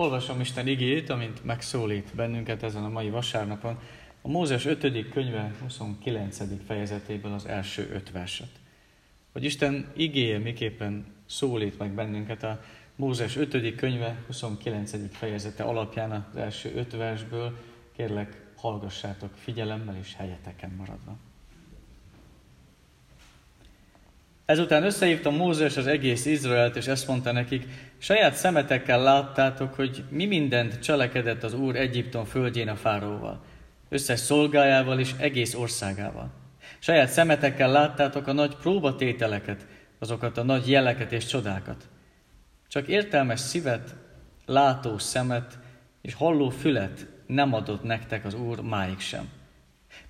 Olvasom Isten igét, amint megszólít bennünket ezen a mai vasárnapon, a Mózes 5. könyve 29. fejezetéből az első öt verset. Hogy Isten igéje miképpen szólít meg bennünket a Mózes 5. könyve 29. fejezete alapján az első öt versből, kérlek hallgassátok figyelemmel és helyeteken maradva. Ezután összehívta Mózes az egész Izraelt, és ezt mondta nekik, saját szemetekkel láttátok, hogy mi mindent cselekedett az Úr Egyiptom földjén a fáróval, összes szolgájával és egész országával. Saját szemetekkel láttátok a nagy próbatételeket, azokat a nagy jeleket és csodákat. Csak értelmes szívet, látó szemet és halló fület nem adott nektek az Úr máig sem.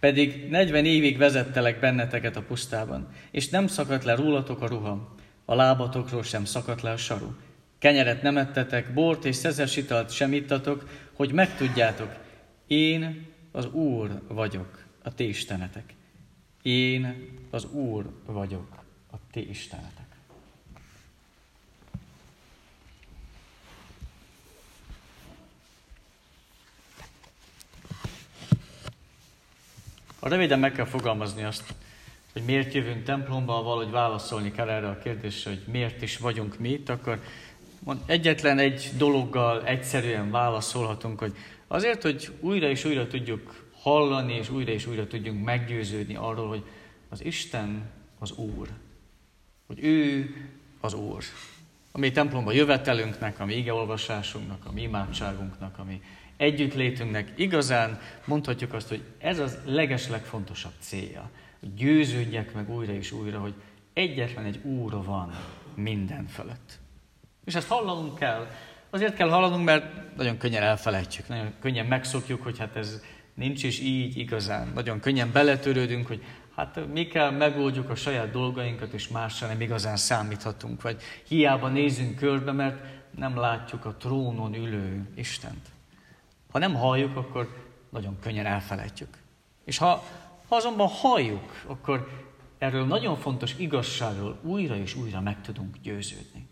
Pedig 40 évig vezettelek benneteket a pusztában, és nem szakadt le rólatok a ruha, a lábatokról sem szakadt le a saru. Kenyeret nem ettetek, bort és szezes italt sem ittatok, hogy megtudjátok, én az Úr vagyok, a ti istenetek. Én az Úr vagyok, a ti istenetek. Ha röviden meg kell fogalmazni azt, hogy miért jövünk templomba, valahogy válaszolni kell erre a kérdésre, hogy miért is vagyunk mi itt, akkor egyetlen egy dologgal egyszerűen válaszolhatunk, hogy azért, hogy újra és újra tudjuk hallani, és újra és újra tudjunk meggyőződni arról, hogy az Isten az Úr. Hogy ő az Úr. A mi templomba jövetelünknek, a mi igeolvasásunknak, a mi imádságunknak, a mi együttlétünknek igazán mondhatjuk azt, hogy ez az legeslegfontosabb célja. Hogy győződjek meg újra és újra, hogy egyetlen egy Úr van minden fölött. És ezt hallanunk kell. Azért kell hallanunk, mert nagyon könnyen elfelejtjük, nagyon könnyen megszokjuk, hogy hát ez nincs is így igazán. Nagyon könnyen beletörődünk, hogy hát mi kell megoldjuk a saját dolgainkat, és másra nem igazán számíthatunk, vagy hiába nézünk körbe, mert nem látjuk a trónon ülő Istent. Ha nem halljuk, akkor nagyon könnyen elfelejtjük. És ha, ha azonban halljuk, akkor erről nagyon fontos igazságról újra és újra meg tudunk győződni.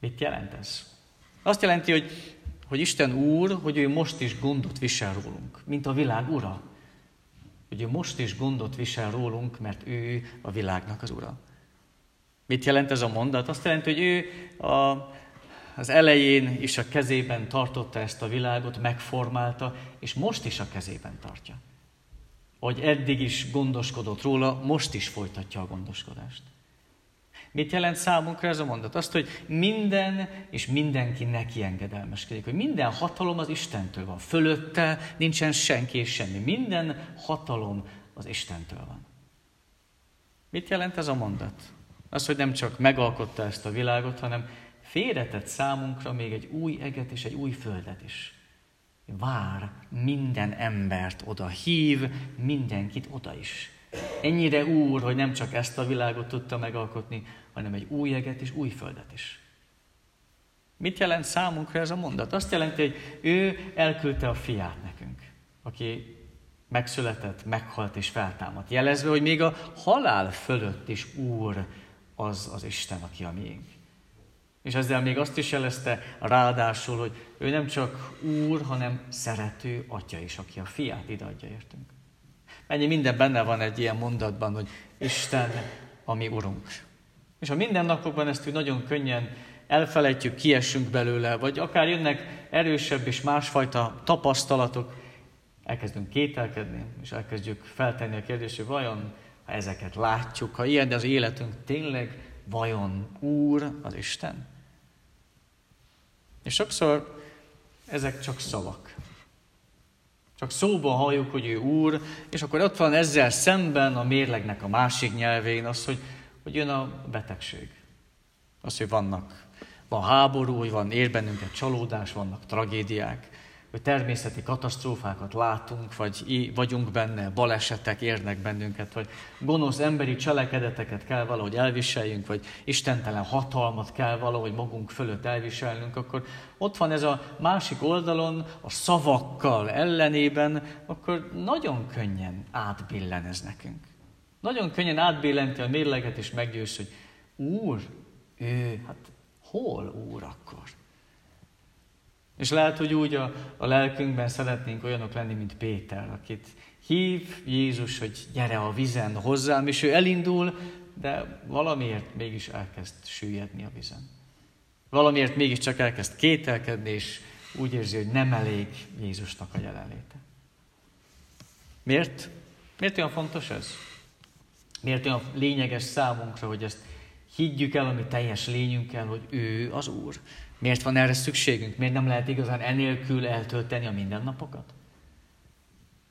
Mit jelent ez? Azt jelenti, hogy, hogy Isten Úr, hogy ő most is gondot visel rólunk, mint a világ ura. Hogy ő most is gondot visel rólunk, mert ő a világnak az ura. Mit jelent ez a mondat? Azt jelenti, hogy ő a, az elején is a kezében tartotta ezt a világot, megformálta, és most is a kezében tartja. Hogy eddig is gondoskodott róla, most is folytatja a gondoskodást. Mit jelent számunkra ez a mondat? Azt, hogy minden és mindenki neki engedelmeskedik, hogy minden hatalom az Istentől van. Fölötte nincsen senki és semmi. Minden hatalom az Istentől van. Mit jelent ez a mondat? Az, hogy nem csak megalkotta ezt a világot, hanem félretett számunkra még egy új eget és egy új földet is. Vár minden embert oda, hív mindenkit oda is. Ennyire úr, hogy nem csak ezt a világot tudta megalkotni, hanem egy új eget és új földet is. Mit jelent számunkra ez a mondat? Azt jelenti, hogy ő elküldte a fiát nekünk, aki megszületett, meghalt és feltámadt. Jelezve, hogy még a halál fölött is Úr az az Isten, aki a miénk. És ezzel még azt is jelezte ráadásul, hogy ő nem csak úr, hanem szerető atya is, aki a fiát ideadja értünk. Ennyi minden benne van egy ilyen mondatban, hogy Isten a mi urunk. És a mindennapokban ezt úgy nagyon könnyen elfelejtjük, kiessünk belőle, vagy akár jönnek erősebb és másfajta tapasztalatok, elkezdünk kételkedni, és elkezdjük feltenni a kérdést, hogy vajon, ha ezeket látjuk, ha ilyen az életünk, tényleg vajon Úr az Isten? És sokszor ezek csak szavak. Csak szóban halljuk, hogy ő Úr, és akkor ott van ezzel szemben a mérlegnek a másik nyelvén az, hogy, hogy jön a betegség. Az, hogy vannak, van háború, hogy van ér bennünket csalódás, vannak tragédiák hogy természeti katasztrófákat látunk, vagy vagyunk benne, balesetek érnek bennünket, vagy gonosz emberi cselekedeteket kell valahogy elviseljünk, vagy istentelen hatalmat kell valahogy magunk fölött elviselnünk, akkor ott van ez a másik oldalon, a szavakkal ellenében, akkor nagyon könnyen átbillen ez nekünk. Nagyon könnyen átbillenti a mérleget, és meggyőz, hogy Úr, ő, hát hol Úr akkor? És lehet, hogy úgy a, a lelkünkben szeretnénk olyanok lenni, mint Péter, akit hív Jézus, hogy gyere a vizen hozzám, és ő elindul, de valamiért mégis elkezd süllyedni a vizen. Valamiért mégiscsak elkezd kételkedni, és úgy érzi, hogy nem elég Jézusnak a jelenléte. Miért? Miért olyan fontos ez? Miért olyan lényeges számunkra, hogy ezt higgyük el, ami teljes lényünkkel, hogy ő az Úr? Miért van erre szükségünk? Miért nem lehet igazán enélkül eltölteni a mindennapokat?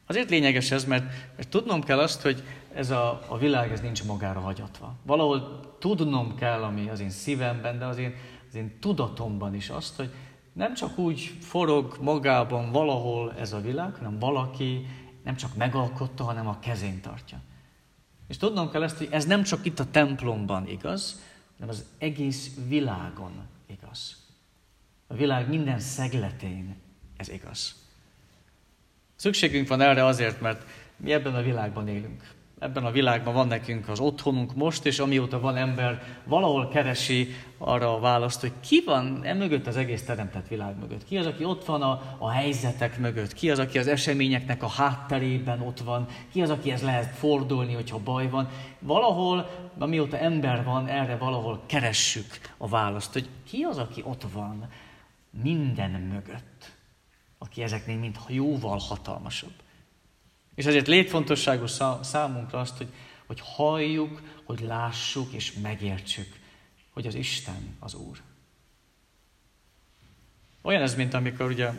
Azért lényeges ez, mert, mert tudnom kell azt, hogy ez a, a világ ez nincs magára hagyatva. Valahol tudnom kell, ami az én szívemben, de az én, az én tudatomban is azt, hogy nem csak úgy forog magában valahol ez a világ, hanem valaki nem csak megalkotta, hanem a kezén tartja. És tudnom kell ezt, hogy ez nem csak itt a templomban igaz, hanem az egész világon igaz. A világ minden szegletén ez igaz. Szükségünk van erre azért, mert mi ebben a világban élünk. Ebben a világban van nekünk az otthonunk most, és amióta van ember, valahol keresi arra a választ, hogy ki van e mögött az egész teremtett világ mögött. Ki az, aki ott van a, a helyzetek mögött. Ki az, aki az eseményeknek a hátterében ott van. Ki az, akihez lehet fordulni, hogyha baj van. Valahol, amióta ember van, erre valahol keressük a választ, hogy ki az, aki ott van minden mögött, aki ezeknél mintha jóval hatalmasabb. És ezért létfontosságú számunkra azt, hogy, hogy halljuk, hogy lássuk és megértsük, hogy az Isten az Úr. Olyan ez, mint amikor ugye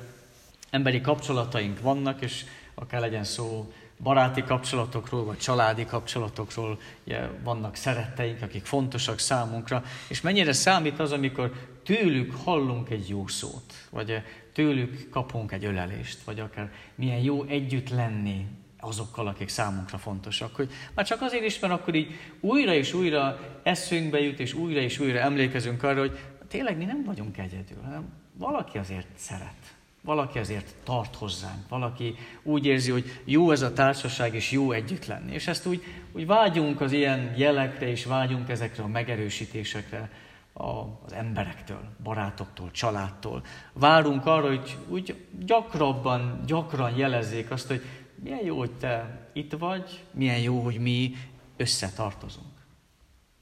emberi kapcsolataink vannak, és akár legyen szó baráti kapcsolatokról, vagy családi kapcsolatokról, ugye vannak szeretteink, akik fontosak számunkra, és mennyire számít az, amikor tőlük hallunk egy jó szót, vagy tőlük kapunk egy ölelést, vagy akár milyen jó együtt lenni azokkal, akik számunkra fontosak. Hogy már csak azért is, mert akkor így újra és újra eszünkbe jut, és újra és újra emlékezünk arra, hogy tényleg mi nem vagyunk egyedül, hanem valaki azért szeret. Valaki azért tart hozzánk, valaki úgy érzi, hogy jó ez a társaság, és jó együtt lenni. És ezt úgy, úgy vágyunk az ilyen jelekre, és vágyunk ezekre a megerősítésekre az emberektől, barátoktól, családtól. Várunk arra, hogy úgy gyakrabban, gyakran jelezzék azt, hogy milyen jó, hogy te itt vagy, milyen jó, hogy mi összetartozunk.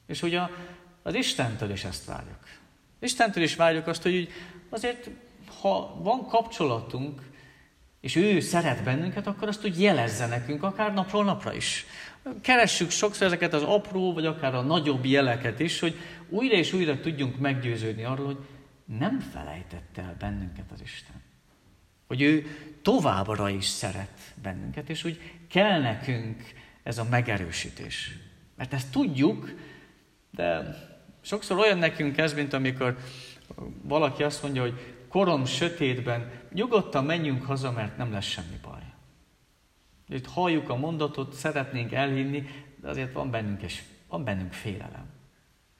És ugye az Istentől is ezt várjuk. Istentől is várjuk azt, hogy azért, ha van kapcsolatunk, és ő szeret bennünket, akkor azt úgy jelezze nekünk, akár napról napra is. Keressük sokszor ezeket az apró, vagy akár a nagyobb jeleket is, hogy újra és újra tudjunk meggyőződni arról, hogy nem felejtette el bennünket az Isten. Hogy ő továbbra is szeret bennünket, és úgy kell nekünk ez a megerősítés. Mert ezt tudjuk, de sokszor olyan nekünk ez, mint amikor valaki azt mondja, hogy korom sötétben nyugodtan menjünk haza, mert nem lesz semmi baj. Itt halljuk a mondatot, szeretnénk elhinni, de azért van bennünk, és van bennünk félelem.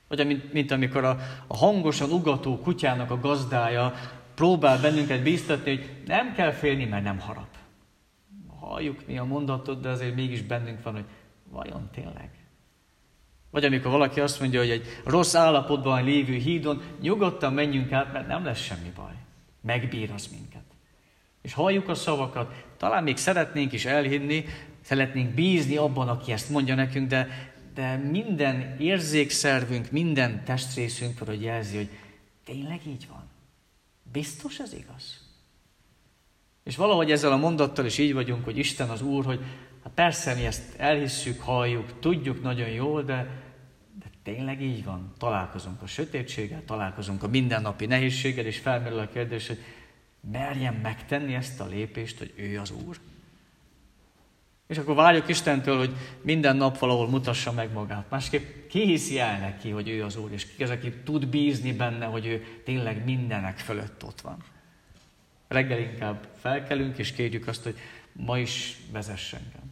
Vagy mint, mint amikor a, a hangosan ugató kutyának a gazdája próbál bennünket bíztatni, hogy nem kell félni, mert nem harap. Halljuk mi a mondatot, de azért mégis bennünk van, hogy vajon tényleg? Vagy amikor valaki azt mondja, hogy egy rossz állapotban lévő hídon nyugodtan menjünk át, mert nem lesz semmi baj. Megbír az minket. És halljuk a szavakat, talán még szeretnénk is elhinni, szeretnénk bízni abban, aki ezt mondja nekünk, de, de minden érzékszervünk, minden testrészünk hogy jelzi, hogy tényleg így van. Biztos ez igaz? És valahogy ezzel a mondattal is így vagyunk, hogy Isten az Úr, hogy hát persze mi ezt elhisszük, halljuk, tudjuk nagyon jól, de tényleg így van. Találkozunk a sötétséggel, találkozunk a mindennapi nehézséggel, és felmerül a kérdés, hogy merjem megtenni ezt a lépést, hogy ő az Úr. És akkor várjuk Istentől, hogy minden nap valahol mutassa meg magát. Másképp ki hiszi el neki, hogy ő az Úr, és ki az, aki tud bízni benne, hogy ő tényleg mindenek fölött ott van. Reggel inkább felkelünk, és kérjük azt, hogy ma is vezess engem.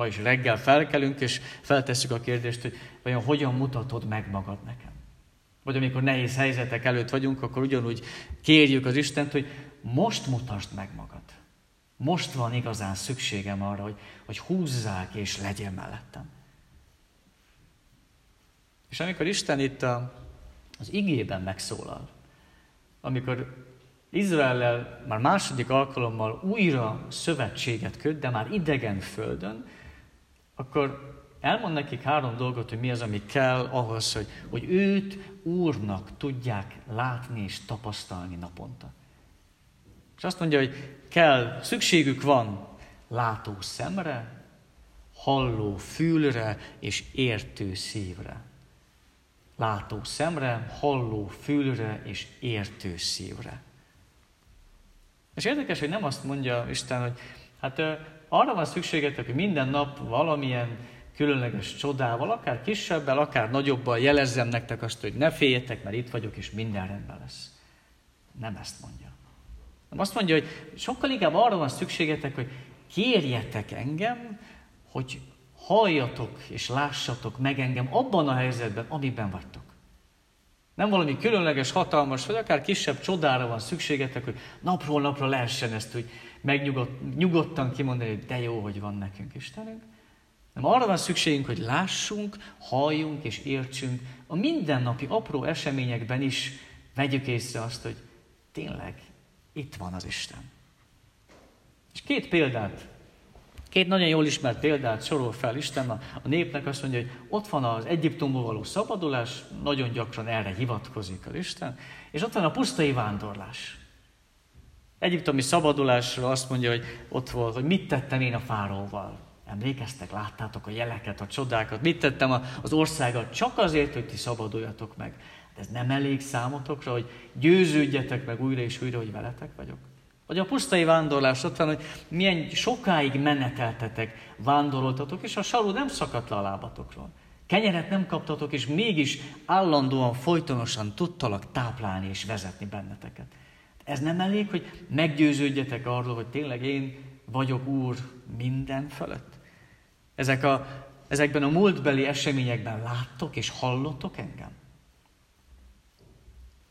Ma is reggel felkelünk, és feltesszük a kérdést, hogy vajon hogyan mutatod meg magad nekem. Vagy amikor nehéz helyzetek előtt vagyunk, akkor ugyanúgy kérjük az Istent, hogy most mutasd meg magad. Most van igazán szükségem arra, hogy, hogy húzzák és legyen mellettem. És amikor Isten itt a, az igében megszólal, amikor Izraellel már második alkalommal újra szövetséget köt, de már idegen földön, akkor elmond nekik három dolgot, hogy mi az, ami kell ahhoz, hogy, hogy őt Úrnak tudják látni és tapasztalni naponta. És azt mondja, hogy kell, szükségük van látó szemre, halló fülre és értő szívre. Látó szemre, halló fülre és értő szívre. És érdekes, hogy nem azt mondja Isten, hogy hát arra van szükségetek, hogy minden nap valamilyen különleges csodával, akár kisebbel, akár nagyobbal jelezzem nektek azt, hogy ne féljetek, mert itt vagyok, és minden rendben lesz. Nem ezt mondja. Nem azt mondja, hogy sokkal inkább arra van szükségetek, hogy kérjetek engem, hogy halljatok és lássatok meg engem abban a helyzetben, amiben vagytok. Nem valami különleges, hatalmas, vagy akár kisebb csodára van szükségetek, hogy napról napra lehessen ezt hogy megnyugodt, nyugodtan kimondani, hogy de jó, hogy van nekünk Istenünk. Nem arra van szükségünk, hogy lássunk, halljunk és értsünk a mindennapi apró eseményekben is vegyük észre azt, hogy tényleg itt van az Isten. És két példát, két nagyon jól ismert példát sorol fel Isten a, a népnek, azt mondja, hogy ott van az Egyiptomból való szabadulás, nagyon gyakran erre hivatkozik az Isten, és ott van a pusztai vándorlás. Egyiptomi szabadulásra azt mondja, hogy ott volt, hogy mit tettem én a fáróval. Emlékeztek, láttátok a jeleket, a csodákat, mit tettem az országgal csak azért, hogy ti szabaduljatok meg. De ez nem elég számotokra, hogy győződjetek meg újra és újra, hogy veletek vagyok. Vagy a pusztai vándorlás van, hogy milyen sokáig meneteltetek, vándoroltatok, és a sarú nem szakadt le a lábatokról. Kenyeret nem kaptatok, és mégis állandóan, folytonosan tudtalak táplálni és vezetni benneteket. Ez nem elég, hogy meggyőződjetek arról, hogy tényleg én vagyok Úr minden fölött. Ezek a, ezekben a múltbeli eseményekben láttok és hallottok engem?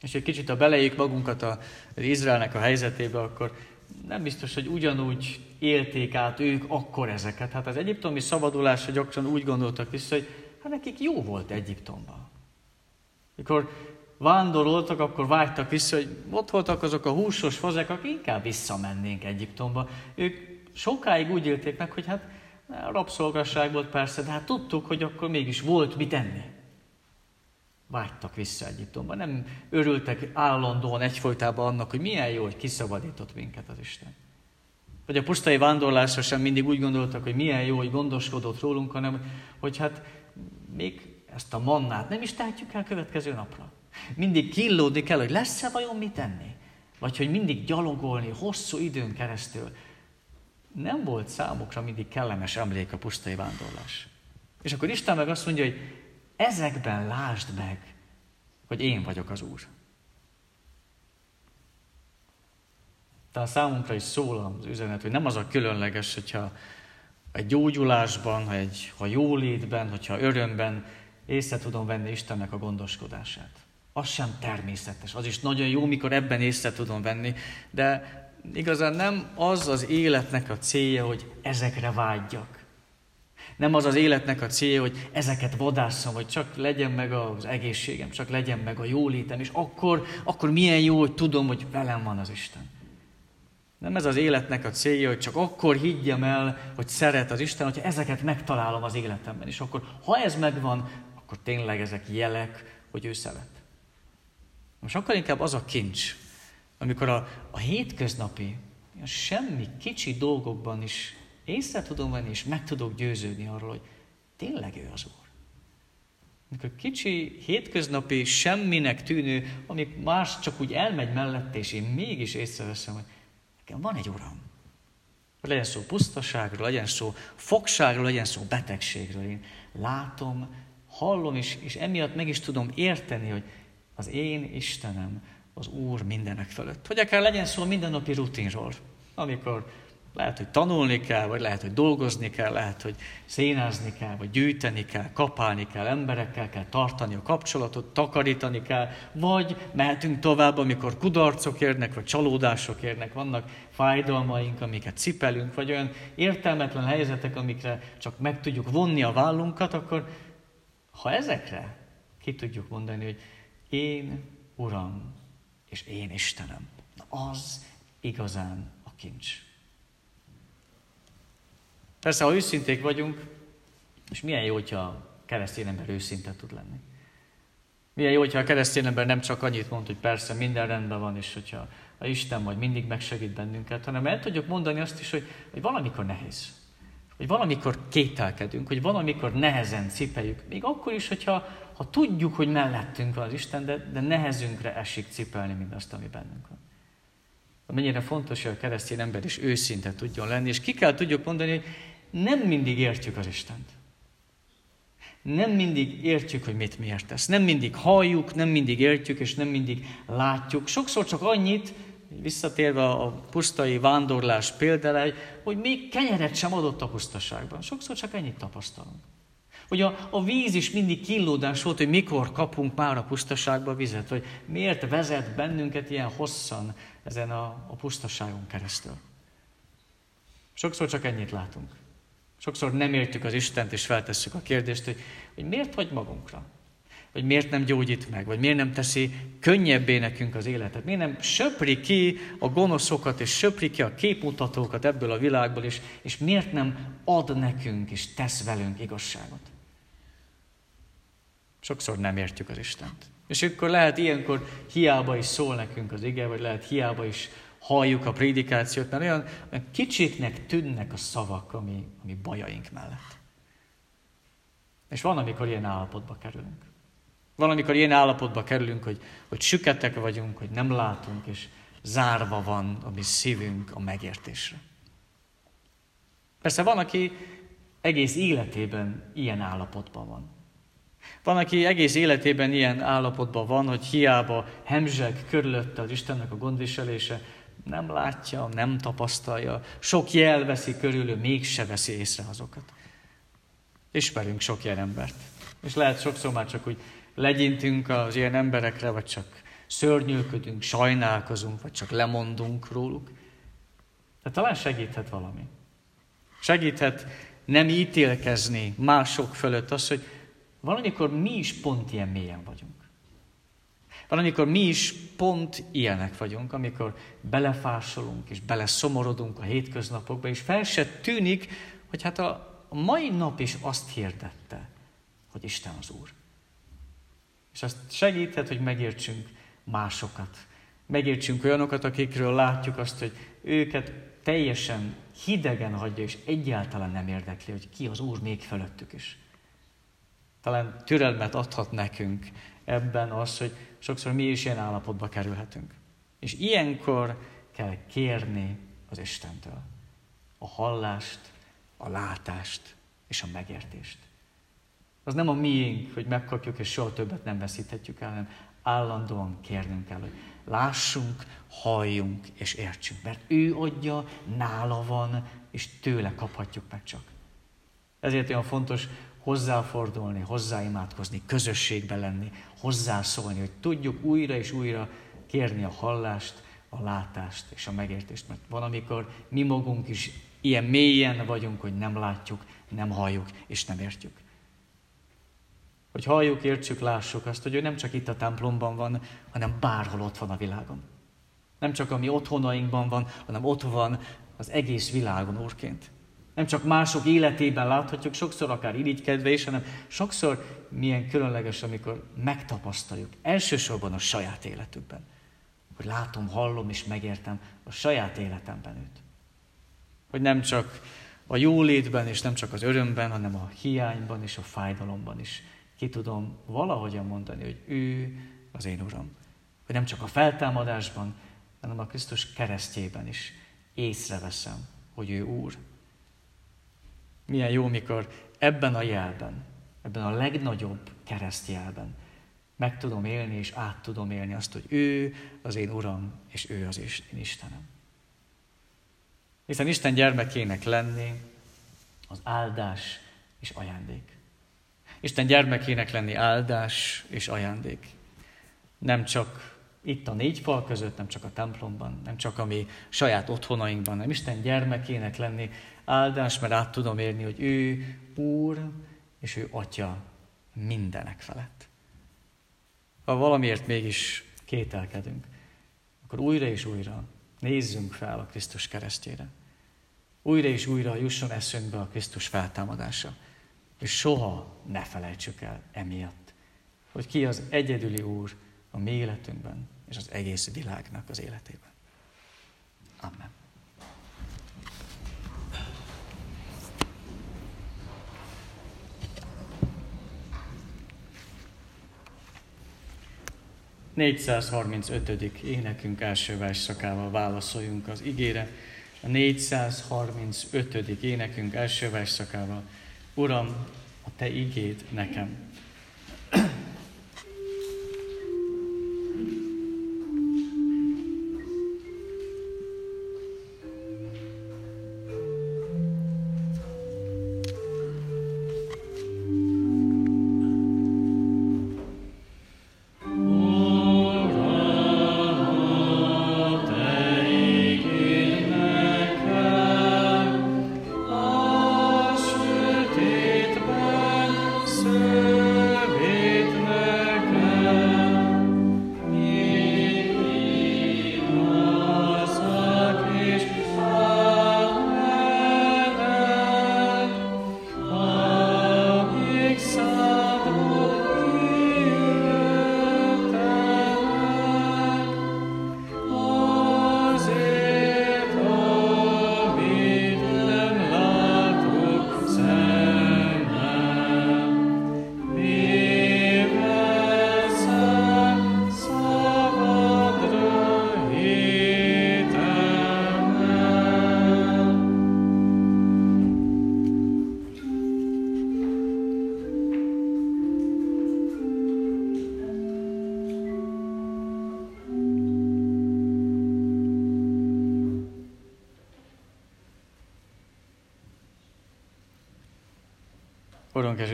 És egy kicsit, ha beleéljük magunkat az Izraelnek a helyzetébe, akkor nem biztos, hogy ugyanúgy élték át ők akkor ezeket. Hát az egyiptomi szabadulásra gyakran úgy gondoltak vissza, hogy hát nekik jó volt Egyiptomban. Mikor vándoroltak, akkor vágytak vissza, hogy ott voltak azok a húsos fazek, akik inkább visszamennénk Egyiptomba. Ők sokáig úgy élték meg, hogy hát rabszolgasság volt persze, de hát tudtuk, hogy akkor mégis volt mit enni vágytak vissza Egyiptomba. Nem örültek állandóan egyfolytában annak, hogy milyen jó, hogy kiszabadított minket az Isten. Vagy a pusztai vándorlásra sem mindig úgy gondoltak, hogy milyen jó, hogy gondoskodott rólunk, hanem hogy hát még ezt a mannát nem is tehetjük el következő napra. Mindig killódni kell, hogy lesz-e vajon mit tenni? Vagy hogy mindig gyalogolni hosszú időn keresztül. Nem volt számukra mindig kellemes emlék a pusztai vándorlás. És akkor Isten meg azt mondja, hogy ezekben lásd meg, hogy én vagyok az Úr. Tehát számunkra is szól az üzenet, hogy nem az a különleges, hogyha egy gyógyulásban, ha egy ha jólétben, hogyha örömben észre tudom venni Istennek a gondoskodását. Az sem természetes, az is nagyon jó, mikor ebben észre tudom venni, de igazán nem az az életnek a célja, hogy ezekre vágyjak. Nem az az életnek a célja, hogy ezeket vadásszam, hogy csak legyen meg az egészségem, csak legyen meg a jólétem, és akkor, akkor milyen jó, hogy tudom, hogy velem van az Isten. Nem ez az életnek a célja, hogy csak akkor higgyem el, hogy szeret az Isten, hogyha ezeket megtalálom az életemben. És akkor, ha ez megvan, akkor tényleg ezek jelek, hogy ő szeret. Most akkor inkább az a kincs, amikor a, a hétköznapi, a semmi kicsi dolgokban is észre tudom venni, és meg tudok győződni arról, hogy tényleg ő az Úr. Amikor kicsi, hétköznapi, semminek tűnő, ami más csak úgy elmegy mellette, és én mégis észreveszem, hogy nekem van egy Uram. Legyen szó pusztaságról, legyen szó fogságról, legyen szó betegségről. Én látom, hallom, és, és emiatt meg is tudom érteni, hogy az én Istenem az Úr mindenek fölött. Hogy akár legyen szó mindennapi rutinról, amikor lehet, hogy tanulni kell, vagy lehet, hogy dolgozni kell, lehet, hogy szénázni kell, vagy gyűjteni kell, kapálni kell, emberekkel kell tartani a kapcsolatot, takarítani kell, vagy mehetünk tovább, amikor kudarcok érnek, vagy csalódások érnek, vannak fájdalmaink, amiket cipelünk, vagy olyan értelmetlen helyzetek, amikre csak meg tudjuk vonni a vállunkat, akkor ha ezekre ki tudjuk mondani, hogy én Uram, és én Istenem, na az igazán a kincs. Persze, ha őszinték vagyunk, és milyen jó, hogyha a keresztény ember őszinte tud lenni. Milyen jó, hogyha a keresztény ember nem csak annyit mond, hogy persze minden rendben van, és hogyha a Isten majd mindig megsegít bennünket, hanem el tudjuk mondani azt is, hogy, hogy valamikor nehéz. Hogy valamikor kételkedünk, hogy valamikor nehezen cipeljük. Még akkor is, hogyha ha tudjuk, hogy mellettünk van az Isten, de, de nehezünkre esik cipelni mindazt, ami bennünk van. Mennyire fontos, hogy a keresztény ember is őszinte tudjon lenni, és ki kell tudjuk mondani, hogy nem mindig értjük az Istent. Nem mindig értjük, hogy mit miért tesz. Nem mindig halljuk, nem mindig értjük, és nem mindig látjuk. Sokszor csak annyit, visszatérve a pusztai vándorlás példára, hogy még kenyeret sem adott a pusztaságban. Sokszor csak ennyit tapasztalunk. Hogy a, a víz is mindig kínlódás volt, hogy mikor kapunk már a pusztaságba vizet, vagy miért vezet bennünket ilyen hosszan ezen a, a pusztaságon keresztül. Sokszor csak ennyit látunk. Sokszor nem értjük az Istent, és feltesszük a kérdést, hogy, hogy miért vagy magunkra? Vagy miért nem gyógyít meg? Vagy miért nem teszi könnyebbé nekünk az életet? Miért nem söpri ki a gonoszokat, és söpri ki a képmutatókat ebből a világból, és, és miért nem ad nekünk, és tesz velünk igazságot? Sokszor nem értjük az Istent. És akkor lehet ilyenkor hiába is szól nekünk az ige, vagy lehet hiába is halljuk a prédikációt, mert olyan, olyan kicsiknek tűnnek a szavak, ami, ami bajaink mellett. És van, amikor ilyen állapotba kerülünk. Van, amikor ilyen állapotba kerülünk, hogy, hogy süketek vagyunk, hogy nem látunk, és zárva van a mi szívünk a megértésre. Persze van, aki egész életében ilyen állapotban van. Van, aki egész életében ilyen állapotban van, hogy hiába hemzseg körülötte az Istennek a gondviselése, nem látja, nem tapasztalja, sok jel veszi körül, mégse veszi észre azokat. Ismerünk sok ilyen embert. És lehet sokszor már csak úgy legyintünk az ilyen emberekre, vagy csak szörnyűködünk, sajnálkozunk, vagy csak lemondunk róluk. De talán segíthet valami. Segíthet nem ítélkezni mások fölött az, hogy valamikor mi is pont ilyen mélyen vagyunk. Valamikor mi is pont ilyenek vagyunk, amikor belefásolunk és beleszomorodunk a hétköznapokba, és fel se tűnik, hogy hát a mai nap is azt hirdette, hogy Isten az Úr. És azt segíthet, hogy megértsünk másokat. Megértsünk olyanokat, akikről látjuk azt, hogy őket teljesen hidegen hagyja, és egyáltalán nem érdekli, hogy ki az Úr még fölöttük is. Talán türelmet adhat nekünk ebben az, hogy sokszor mi is ilyen állapotba kerülhetünk. És ilyenkor kell kérni az Istentől a hallást, a látást és a megértést. Az nem a miénk, hogy megkapjuk, és soha többet nem veszíthetjük el, hanem állandóan kérnünk kell, hogy lássunk, halljunk és értsünk. Mert ő adja, nála van, és tőle kaphatjuk meg csak. Ezért olyan fontos hozzáfordulni, hozzáimádkozni, közösségbe lenni, hozzászólni, hogy tudjuk újra és újra kérni a hallást, a látást és a megértést. Mert van, amikor mi magunk is ilyen mélyen vagyunk, hogy nem látjuk, nem halljuk és nem értjük. Hogy halljuk, értsük, lássuk azt, hogy ő nem csak itt a templomban van, hanem bárhol ott van a világon. Nem csak a mi otthonainkban van, hanem ott van az egész világon úrként. Nem csak mások életében láthatjuk, sokszor akár irigykedve is, hanem sokszor milyen különleges, amikor megtapasztaljuk, elsősorban a saját életükben. Hogy látom, hallom és megértem a saját életemben őt. Hogy nem csak a jólétben és nem csak az örömben, hanem a hiányban és a fájdalomban is ki tudom valahogyan mondani, hogy ő az én Uram. Hogy nem csak a feltámadásban, hanem a Krisztus keresztjében is észreveszem, hogy ő Úr. Milyen jó, mikor ebben a jelben, ebben a legnagyobb keresztjelben meg tudom élni és át tudom élni azt, hogy ő az én Uram, és ő az én Istenem. Hiszen Isten gyermekének lenni az áldás és ajándék. Isten gyermekének lenni áldás és ajándék. Nem csak itt a négy fal között, nem csak a templomban, nem csak a mi saját otthonainkban, nem Isten gyermekének lenni áldás, mert át tudom érni, hogy ő Úr, és ő Atya mindenek felett. Ha valamiért mégis kételkedünk, akkor újra és újra nézzünk fel a Krisztus keresztjére. Újra és újra jusson eszünkbe a Krisztus feltámadása. És soha ne felejtsük el emiatt, hogy ki az egyedüli Úr a mi életünkben és az egész világnak az életében. Amen. 435. énekünk első versszakával válaszoljunk az igére. A 435. énekünk első versszakával. Uram, a Te igéd nekem.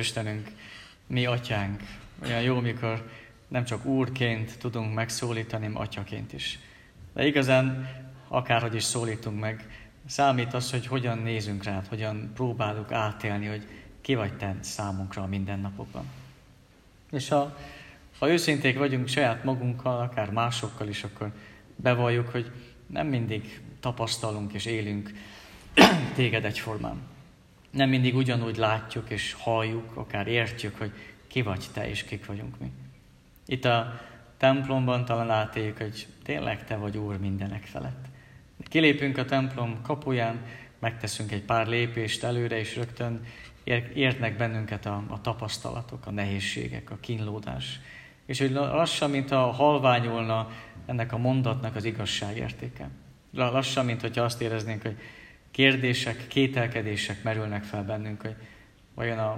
Istenünk, mi atyánk, olyan jó, mikor nem csak úrként tudunk megszólítani, hanem atyaként is. De igazán, akárhogy is szólítunk meg, számít az, hogy hogyan nézünk rád, hogyan próbálunk átélni, hogy ki vagy te számunkra a mindennapokban. És ha, ha őszinték vagyunk saját magunkkal, akár másokkal is, akkor bevalljuk, hogy nem mindig tapasztalunk és élünk téged egyformán nem mindig ugyanúgy látjuk és halljuk, akár értjük, hogy ki vagy te és kik vagyunk mi. Itt a templomban talán átéljük, hogy tényleg te vagy Úr mindenek felett. Kilépünk a templom kapuján, megteszünk egy pár lépést előre, és rögtön értnek bennünket a, a tapasztalatok, a nehézségek, a kínlódás. És hogy lassan, mint a halványulna ennek a mondatnak az igazság értéke. Lassan, mint hogyha azt éreznénk, hogy kérdések, kételkedések merülnek fel bennünk, hogy vajon a,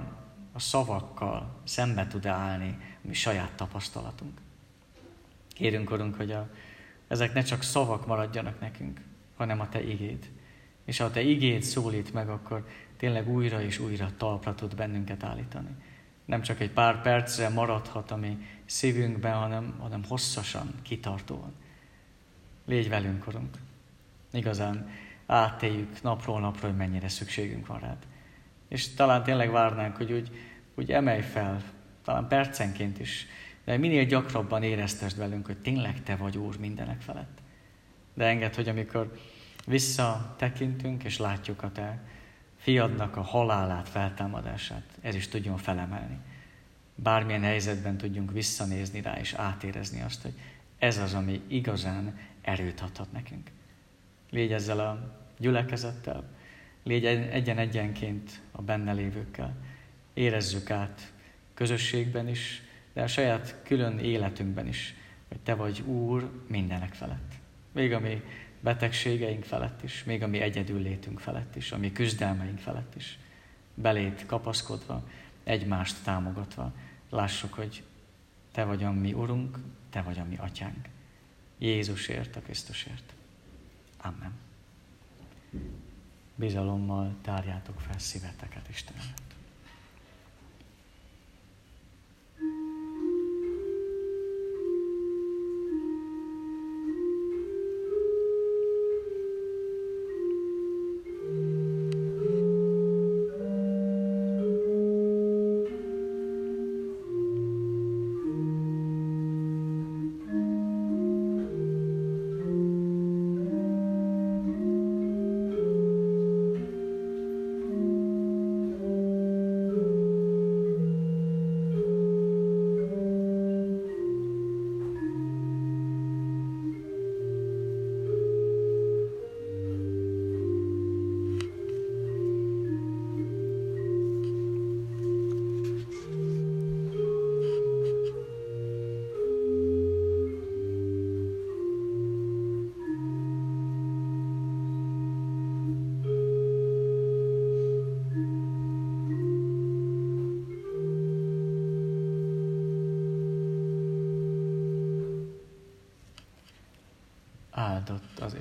a szavakkal szembe tud-e állni a mi saját tapasztalatunk. Kérünk, Urunk, hogy a, ezek ne csak szavak maradjanak nekünk, hanem a Te igéd. És ha a Te igéd szólít meg, akkor tényleg újra és újra talpra tud bennünket állítani. Nem csak egy pár percre maradhat a mi szívünkben, hanem, hanem hosszasan, kitartóan. Légy velünk, Urunk. Igazán átéljük napról napra, hogy mennyire szükségünk van rád. És talán tényleg várnánk, hogy úgy, úgy emelj fel, talán percenként is, de minél gyakrabban éreztesd velünk, hogy tényleg Te vagy Úr mindenek felett. De enged, hogy amikor visszatekintünk és látjuk a Te fiadnak a halálát, feltámadását, ez is tudjon felemelni. Bármilyen helyzetben tudjunk visszanézni rá és átérezni azt, hogy ez az, ami igazán erőt adhat nekünk. Légy ezzel a gyülekezettel, légy egyen-egyenként a benne lévőkkel. Érezzük át közösségben is, de a saját külön életünkben is, hogy Te vagy Úr mindenek felett. Még a mi betegségeink felett is, még a mi egyedül létünk felett is, a mi küzdelmeink felett is. Belét kapaszkodva, egymást támogatva, lássuk, hogy Te vagy a mi Urunk, Te vagy a mi Atyánk. Jézusért, a Krisztusért. Amen. Bizalommal tárjátok fel szíveteket Istennek.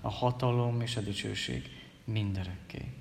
a hatalom és a dicsőség mindörökké.